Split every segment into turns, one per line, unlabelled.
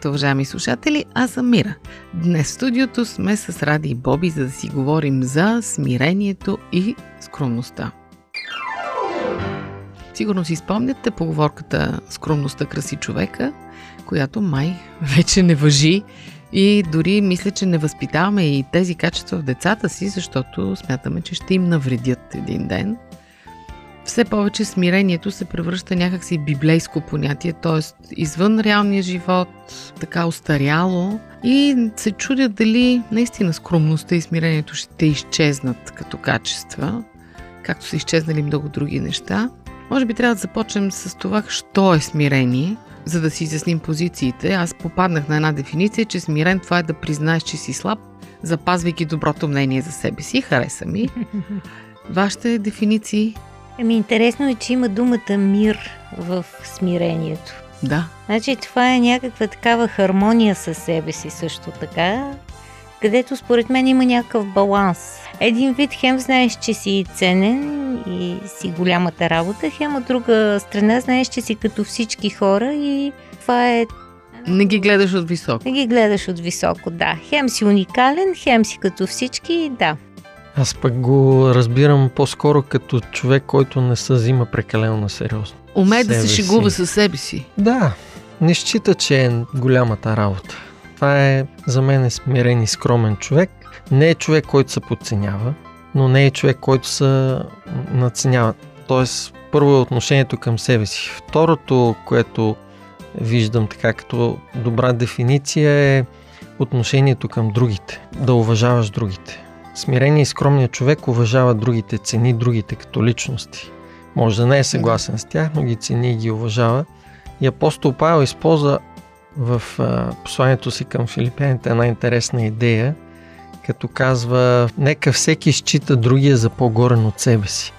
Здравейте, уважаеми слушатели, аз съм Мира. Днес в студиото сме с Ради и Боби, за да си говорим за смирението и скромността. Сигурно си спомняте поговорката «Скромността краси човека», която май вече не въжи и дори мисля, че не възпитаваме и тези качества в децата си, защото смятаме, че ще им навредят един ден – все повече смирението се превръща някакси библейско понятие, т.е. извън реалния живот, така устаряло и се чудя дали наистина скромността и смирението ще изчезнат като качества, както са изчезнали много други неща. Може би трябва да започнем с това, що е смирение, за да си изясним позициите. Аз попаднах на една дефиниция, че смирен това е да признаеш, че си слаб, запазвайки доброто мнение за себе си. Хареса ми. Вашите дефиниции
Ами интересно е, че има думата мир в смирението.
Да.
Значи това е някаква такава хармония със себе си също така, където според мен има някакъв баланс. Един вид хем знаеш, че си ценен и си голямата работа, хем от друга страна знаеш, че си като всички хора и това е
Не ги гледаш от високо.
не ги гледаш от високо, да. Хем си уникален, хем си като всички, да.
Аз пък го разбирам по-скоро като човек, който не се взима прекалено на сериозно.
Умее да се шегува със себе си.
Да, не счита, че е голямата работа. Това е за мен е смирен и скромен човек. Не е човек, който се подценява, но не е човек, който се надценява. Тоест, първо е отношението към себе си. Второто, което виждам така като добра дефиниция е отношението към другите. Да уважаваш другите. Смиреният и скромният човек уважава другите, цени другите като личности. Може да не е съгласен с тях, но ги цени и ги уважава. И апостол Павел използва в посланието си към филипяните една интересна идея, като казва, нека всеки счита другия за по-горен от себе си.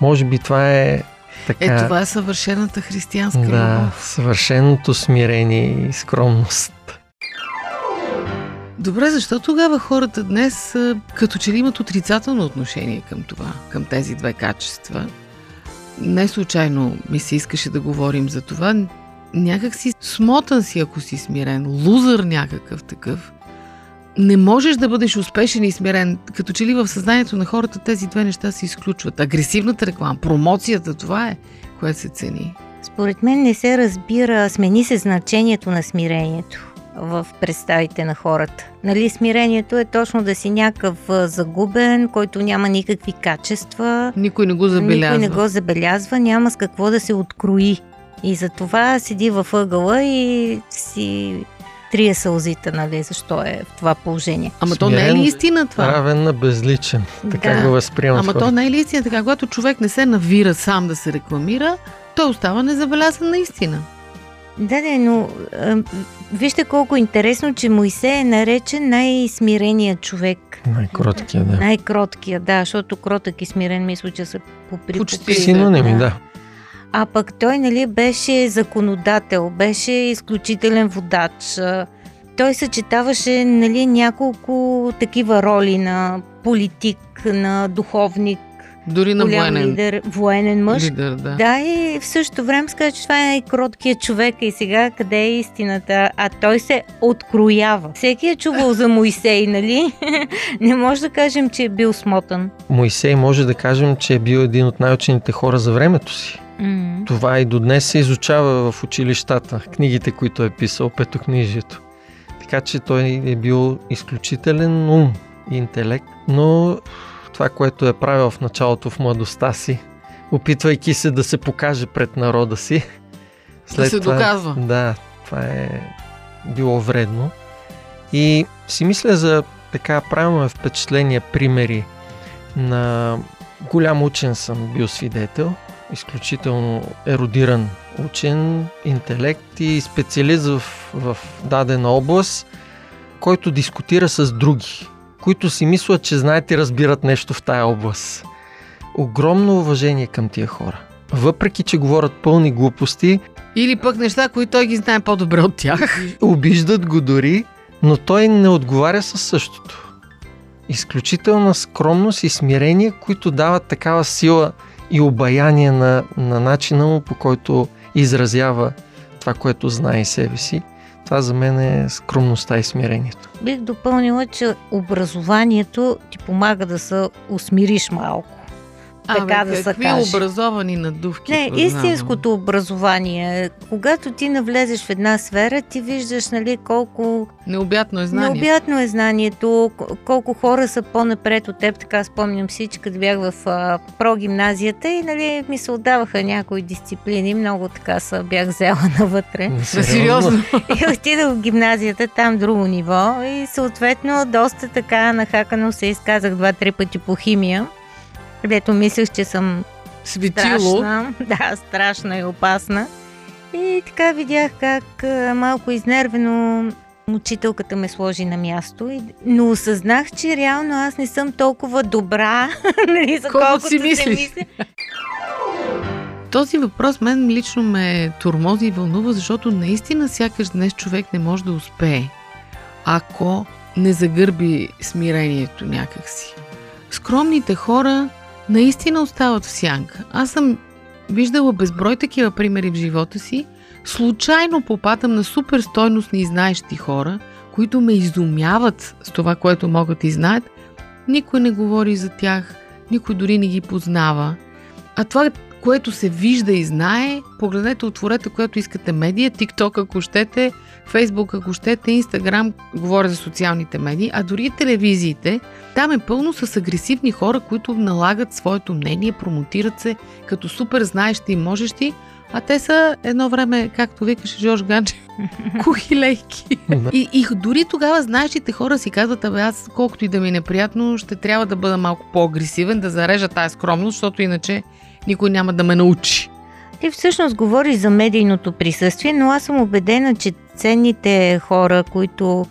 Може би това е така...
Е, това е съвършената християнска
да,
любов.
съвършеното смирение и скромност.
Добре, защо тогава хората днес като че ли имат отрицателно отношение към това, към тези две качества? Не случайно ми се искаше да говорим за това. Някак си смотан си, ако си смирен, лузър някакъв такъв. Не можеш да бъдеш успешен и смирен. Като че ли в съзнанието на хората тези две неща се изключват. Агресивната реклама, промоцията, това е, което се цени.
Според мен не се разбира, смени се значението на смирението в представите на хората. Нали, смирението е точно да си някакъв загубен, който няма никакви качества,
Никой не го забелязва.
никой не го забелязва, няма с какво да се открои. И затова седи във ъгъла и си трие сълзите, нали, защо е в това положение.
Ама то не е ли
Смирен,
истина това?
Равен на безличен. Така
Да.
го възприемат
Ама
хората.
то не е ли истина така? Когато човек не се навира сам да се рекламира, той остава незабелязан наистина.
Да, да, но а, вижте колко интересно, че Моисей е наречен най-смиреният човек.
Най-кроткия, да.
Най-кроткия, да, защото кротък и смирен мисля, че са по
Почти.
Синоними, да.
А пък той, нали, беше законодател, беше изключителен водач. Той съчетаваше, нали, няколко такива роли на политик, на духовник,
Дори на
голям
военен
лидер, военен мъж.
лидер, да.
Да, и в същото време се казва, че това е най-кроткият човек и сега къде е истината? А той се откроява. Всеки е чувал за Моисей, нали? Не може да кажем, че е бил смотан.
Моисей може да кажем, че е бил един от най-учените хора за времето си.
М.
Това и до днес се изучава в училищата, книгите, които е писал, петокнижието. Така че той е бил изключителен ум и интелект, но това, което е правил в началото в младостта си, опитвайки се да се покаже пред народа си,
Да се доказва.
Да, това е било вредно. И си мисля за така правилно впечатление, примери на голям учен съм бил свидетел, изключително еродиран учен, интелект и специалист в, в дадена област, който дискутира с други, които си мислят, че знаят и разбират нещо в тая област. Огромно уважение към тия хора. Въпреки, че говорят пълни глупости,
Или пък неща, които той ги знае по-добре от тях.
обиждат го дори, но той не отговаря със същото. Изключителна скромност и смирение, които дават такава сила и обаяние на, на начина му, по който изразява това, което знае себе си. Това за мен е скромността и смирението.
Бих допълнила, че образованието ти помага да се усмириш малко. Така да се
какви
каже.
образовани надувки.
Не,
познавам.
истинското образование. Когато ти навлезеш в една сфера, ти виждаш нали, колко
Необятно е знание.
необятно е знанието, колко хора са по-напред от теб. Така спомням си, че като бях в а, прогимназията и нали, ми се отдаваха някои дисциплини. Много така са, бях взела навътре.
Сериозно.
И отидох в гимназията, там друго ниво и съответно доста така нахакано се изказах два-три пъти по химия, където мислех, че съм
Светило.
страшна. Да, страшна и опасна. И така видях как малко изнервено учителката ме сложи на място, но осъзнах, че реално аз не съм толкова добра, нали, за
колкото си
се
мислиш.
мисля.
Този въпрос мен лично ме турмози и вълнува, защото наистина сякаш днес човек не може да успее, ако не загърби смирението някакси. Скромните хора наистина остават в сянка. Аз съм виждала безброй такива примери в живота си. Случайно попадам на супер стойностни и знаещи хора, които ме изумяват с това, което могат и знаят. Никой не говори за тях, никой дори не ги познава. А това, което се вижда и знае, погледнете, отворете, което искате медия, TikTok, ако щете, Facebook, ако щете, Instagram, говоря за социалните медии, а дори и телевизиите, там е пълно с агресивни хора, които налагат своето мнение, промотират се като супер знаещи и можещи, а те са едно време, както викаше Жорж Ганчев, кухилейки.
Да.
И, и дори тогава знаещите хора си казват, абе аз колкото и да ми е неприятно, ще трябва да бъда малко по-агресивен, да зарежа тази скромност, защото иначе никой няма да ме научи.
Ти всъщност говориш за медийното присъствие, но аз съм убедена, че ценните хора, които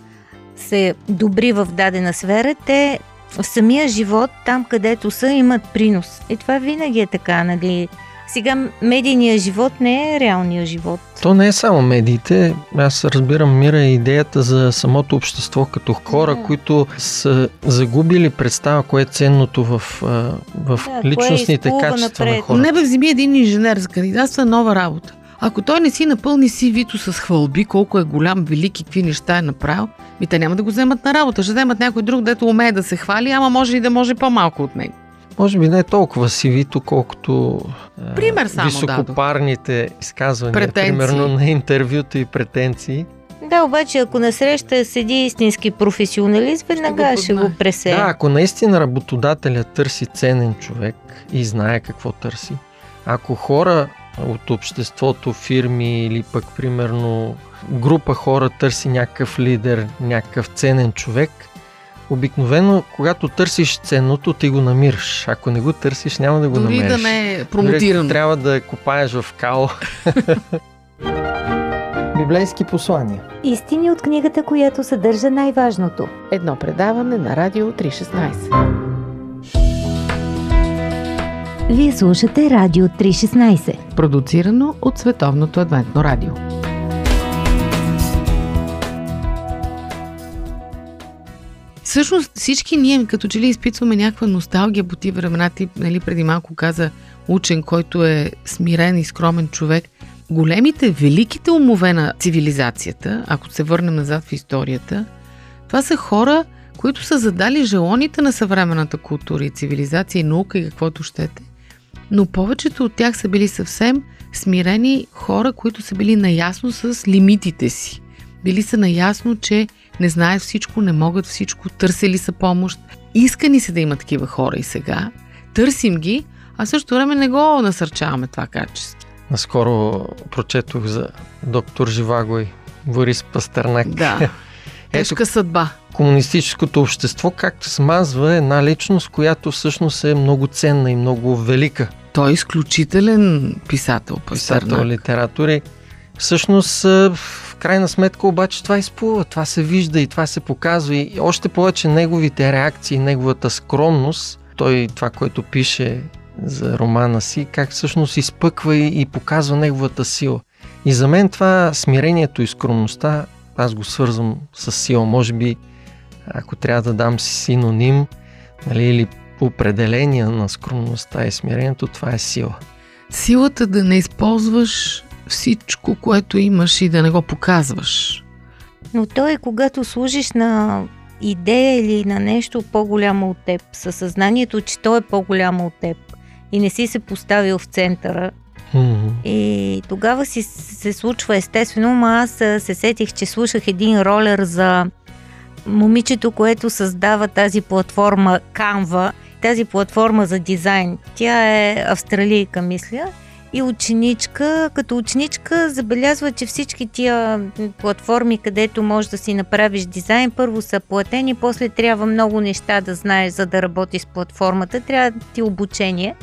са добри в дадена сфера, те в самия живот, там където са, имат принос. И това винаги е така, нали? Сега медийният живот не е реалният живот.
То не е само медиите. Аз разбирам, Мира, и идеята за самото общество като хора,
Да.
които са загубили представа кое е ценното в, в
Да, кое
личностните
изплува
качества на
напред.
хората.
Не бе, вземи един инженер за кандидатства нова работа. Ако той не си напълни CV-то с хвалби, колко е голям, велик и какви неща е направил, ми те няма да го вземат на работа. Ще вземат някой друг, дето умее да се хвали, ама може и да може по-малко от него.
Може би не е толкова сивито, колкото а,
Пример само
високопарните изказвания,
Претенции.
примерно на интервюта и претенции.
Да, обаче ако насреща седи истински професионалист, веднага
го
ще го, пресе.
Да, ако наистина работодателя търси ценен човек и знае какво търси, ако хора от обществото, фирми или пък примерно група хора търси някакъв лидер, някакъв ценен човек, обикновено когато търсиш ценното, ти го намираш. Ако не го търсиш, няма да го
Дори
намериш.
да не е
Дори
промотирано.
Трябва да копаеш в кал. Библейски послания.
Истини от книгата, която съдържа най-важното.
Едно предаване на Радио 316.
Вие слушате Радио 316.
Продуцирано от Световното адвентно радио. Всъщност всички ние като че ли изпитваме някаква носталгия по тия времена. Ти нали, преди малко каза учен, който е смирен и скромен човек. Големите, великите умове на цивилизацията, ако се върнем назад в историята, това са хора, които са задали желоните на съвременната култура и цивилизация и наука и каквото щете. Но повечето от тях са били съвсем смирени хора, които са били наясно с лимитите си. Били са наясно, че не знаят всичко, не могат всичко, търсили са помощ. Искани се да има такива хора и сега. Търсим ги, а в същото време не го насърчаваме това качество.
Наскоро прочетох за доктор Живаго и Борис Пастернак.
Да. Тежка съдба.
комунистическото общество както смазва една личност, която всъщност е много ценна и много велика.
Той е изключителен писател по
Писател, литератор и всъщност в крайна сметка обаче това изплува, това се вижда и това се показва и още повече неговите реакции, неговата скромност, той това, което пише за романа си, как всъщност изпъква и, и показва неговата сила. И за мен това смирението и скромността, аз го свързвам с сила. Може би, ако трябва да дам си синоним, нали, или определение на скромността и смирението, това е сила.
Силата да не използваш всичко, което имаш и да не го показваш.
Но то е когато служиш на идея или на нещо по-голямо от теб, със съзнанието, че то е по-голямо от теб и не си се поставил в центъра.
Mm-hmm.
И тогава си се случва естествено, но аз се сетих, че слушах един ролер за момичето, което създава тази платформа Canva, тази платформа за дизайн. Тя е австралийка, мисля, и ученичка. Като ученичка забелязва, че всички тия платформи, където можеш да си направиш дизайн, първо са платени, после трябва много неща да знаеш, за да работиш с платформата, трябва ти обучение.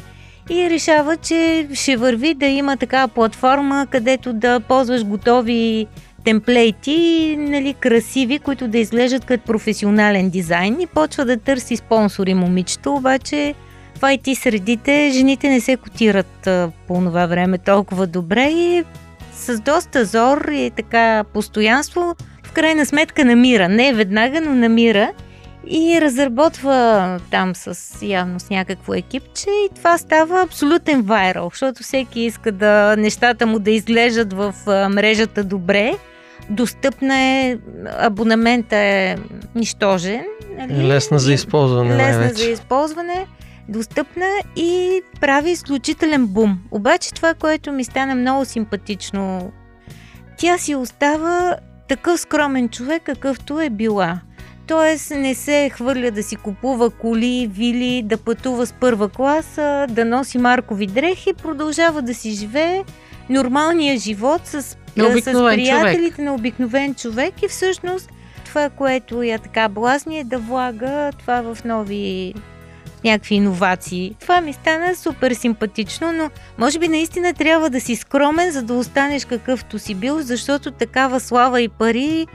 И решава, че ще върви да има такава платформа, където да ползваш готови темплейти, нали, красиви, които да изглеждат като професионален дизайн и почва да търси спонсори момичето, обаче в IT средите жените не се котират по това време толкова добре и с доста зор и така постоянство в крайна сметка намира. Не веднага, но намира и разработва там с явно с някакво екипче и това става абсолютен вайрал, защото всеки иска да нещата му да изглеждат в мрежата добре. Достъпна е, абонамента е нищожен. Нали?
Лесна за използване.
Лесна за използване, достъпна и прави изключителен бум. Обаче това, което ми стана много симпатично, тя си остава такъв скромен човек, какъвто е била. Тоест не се хвърля да си купува коли, вили, да пътува с първа класа, да носи маркови дрехи, продължава да си живее нормалния живот с, с приятелите
човек.
на обикновен човек и всъщност това, което я така блазни е да влага това в нови някакви иновации. Това ми стана супер симпатично, но може би наистина трябва да си скромен, за да останеш какъвто си бил, защото такава слава и пари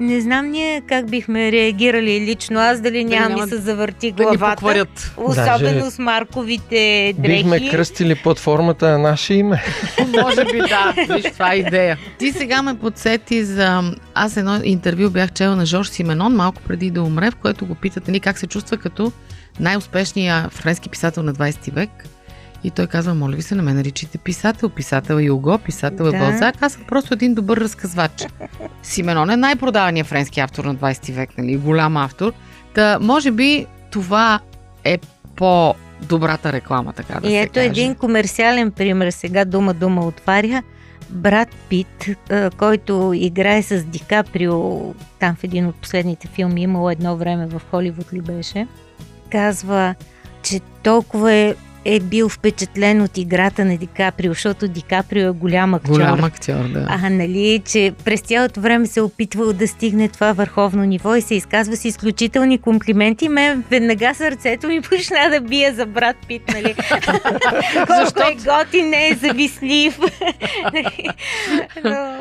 не знам ние как бихме реагирали лично аз, дали няма
няма
ми се завърти
Да ни
главата.
покварят.
Особено
Даже
с марковите дрехи.
Бихме кръстили платформата на наше име.
Може би да, виж, това е идея. Ти сега ме подсети за... Аз едно интервю бях чела на Жорж Сименон малко преди да умре, в което го питат ни как се чувства като най-успешния френски писател на 20 век. И той казва, моля ви се, не ме наричайте писател. Писател е Юго, писател е
Да.
Балзак. Аз съм просто един добър разказвач. Сименон е най-продаваният френски автор на 20 век, нали? Голям автор. Та, може би това е по-добрата реклама, така да
И
се
ето
каже.
един комерциален пример. Сега дума-дума отваря. Брат Пит, който играе с Ди Каприо, там в един от последните филми, имало едно време в Холивуд ли беше, казва, че толкова е, е бил впечатлен от играта на Ди Каприо, защото Ди Каприо е голям актьор.
Голям актьор, да.
А, нали, че през цялото време се е опитвал да стигне това върховно ниво и се изказва с изключителни комплименти. Мен веднага сърцето ми почна да бие за брат Пит, нали? Колко е готин, не е завислив. Но,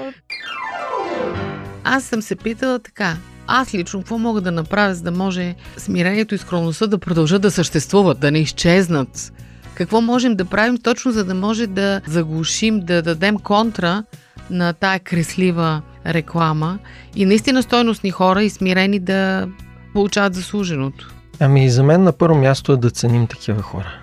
Аз съм се питала така. Аз лично какво мога да направя, за да може смирението и скромността да продължат да съществуват, да не изчезнат? Какво можем да правим точно, за да може да заглушим, да дадем контра на тая креслива реклама и наистина стойностни хора и смирени да получават заслуженото?
Ами за мен на първо място е да ценим такива хора.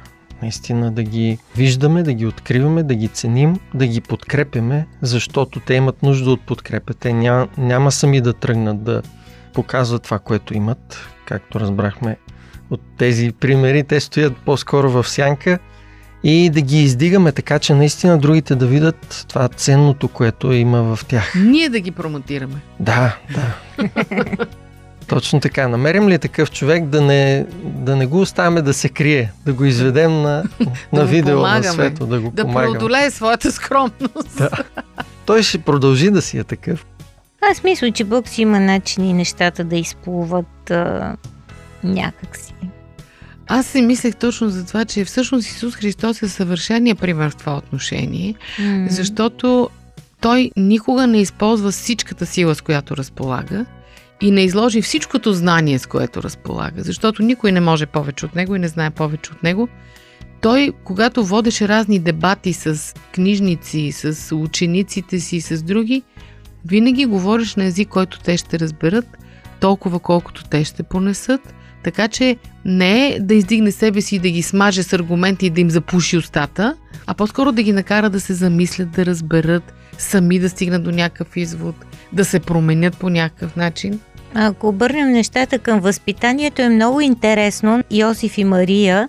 Наистина да ги виждаме, да ги откриваме, да ги ценим, да ги подкрепяме, защото те имат нужда от подкрепа. Те няма, няма сами да тръгнат да показват това, което имат. Както разбрахме от тези примери, те стоят по-скоро в сянка и да ги издигаме така, че наистина другите да видят това ценното, което има в тях.
Ние да ги промотираме.
Да, да. Точно така. Намерим ли такъв човек да не, да не го оставяме да се крие, да го изведем на, на
му
видео на
помагаме,
свето, да го
Да
помагаме.
преодолее своята скромност.
Да. Той ще продължи да си е такъв.
Аз мисля, че Бог си има начини нещата да изплуват а, някакси.
Аз си мислех точно за това, че всъщност Исус Христос е съвършения пример в това отношение,
М.
защото той никога не използва всичката сила, с която разполага и не изложи всичкото знание, с което разполага, защото никой не може повече от него и не знае повече от него. Той, когато водеше разни дебати с книжници, с учениците си, с други, винаги говориш на език, който те ще разберат, толкова колкото те ще понесат. Така че не е да издигне себе си и да ги смаже с аргументи и да им запуши устата, а по-скоро да ги накара да се замислят, да разберат, сами да стигнат до някакъв извод, да се променят по някакъв начин.
Ако обърнем нещата към възпитанието, е много интересно. Йосиф и Мария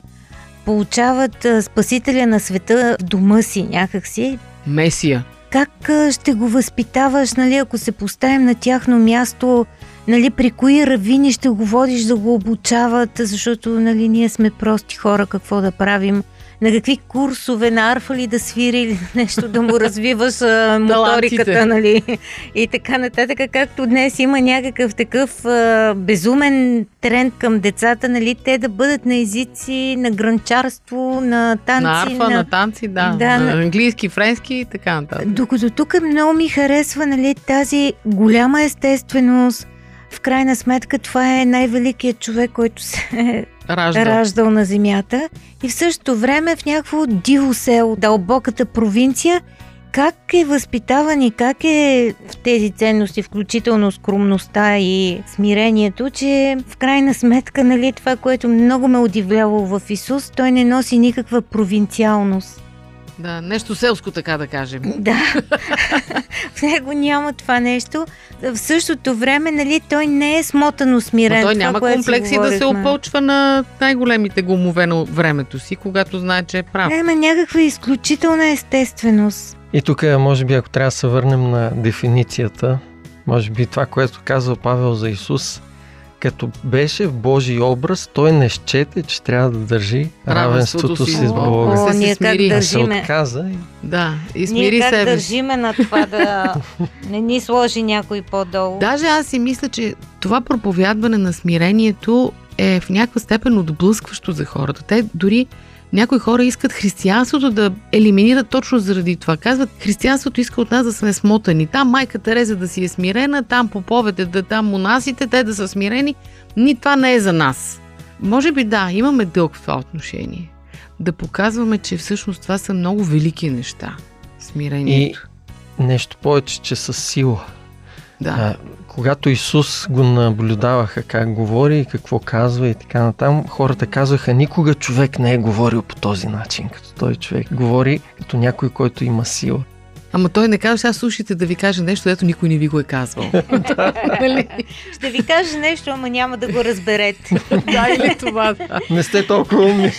получават Спасителя на света в дома си някакси.
Месия.
Как ще го възпитаваш, нали, ако се поставим на тяхно място, нали, при кои равини ще го водиш да го обучават, защото нали, ние сме прости хора, какво да правим, на какви курсове, на арфа ли да свири или нещо да му развиваш моториката, нали, и така нататък, както днес има някакъв такъв а, безумен тренд към децата, нали, те да бъдат на езици, на гранчарство, на танци,
на арфа, на, танци, да.
Да,
на
на-
английски, френски и така нататък.
Докато тук много ми харесва нали, тази голяма естественост. В крайна сметка това е най-великият човек, който се е
Ражда.
раждал на земята. И в същото време в някакво диво село, дълбоката провинция, как е възпитаван и как е в тези ценности, включително скромността и смирението, че в крайна сметка, нали, това, което много ме удивляло в Исус, той не носи никаква провинциалност.
Да, нещо селско, така да кажем.
Да. в него няма това нещо. В същото време, нали, той не е смотано смирен.
Но той
това,
няма комплекси да се опълчва на най-големите гумове на времето си, когато знае, че е прав.
Има някаква изключителна естественост.
И тук, може би, ако трябва да се върнем на дефиницията, може би това, което казва Павел за Исус, като беше в Божий образ, той не щете, че трябва да държи
Равенството
равенството
си с Бога. Се
О, ние как
смири.
А се
държиме.
отказа и
Да, и
Ние
смири
как
себе
държиме на това да не ни сложи някой по-долу.
Даже аз си мисля, че това проповядване на смирението е в някаква степен отблъскващо за хората. Те дори някои хора искат християнството да елиминират точно заради това. Казват, християнството иска от нас да сме смотани. Там майка Тереза да си е смирена, там поповете, да там монасите, те да са смирени. Ни това не е за нас. Може би да, имаме дълг в това отношение. Да показваме, че всъщност това са много велики неща. Смирението.
нещо повече, че с сила.
Да.
А, когато Исус го наблюдаваха как говори и какво казва и така натам, хората казваха, никога човек не е говорил по този начин, като той човек. Говори като някой, който има сила.
Ама той не казва, сега слушайте да ви кажа нещо, дето никой не ви го е казвал. Нали?
Ще ви кажа нещо, ама няма да го разберете.
да, или това.
Не сте толкова умни.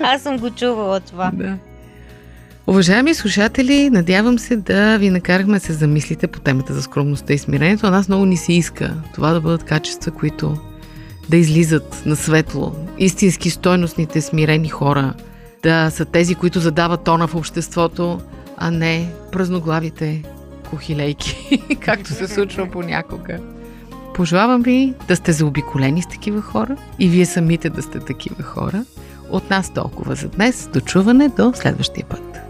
Аз съм го чувала това.
да. Уважаеми слушатели, надявам се да ви накарахме се замислите по темата за скромността и смирението. А нас много ни се иска това да бъдат качества, които да излизат на светло. Истински стойностните смирени хора да са тези, които задават тона в обществото, а не празноглавите кохилейки, както се случва понякога. Пожелавам ви да сте заобиколени с такива хора и вие самите да сте такива хора. От нас толкова за днес. До чуване до следващия път.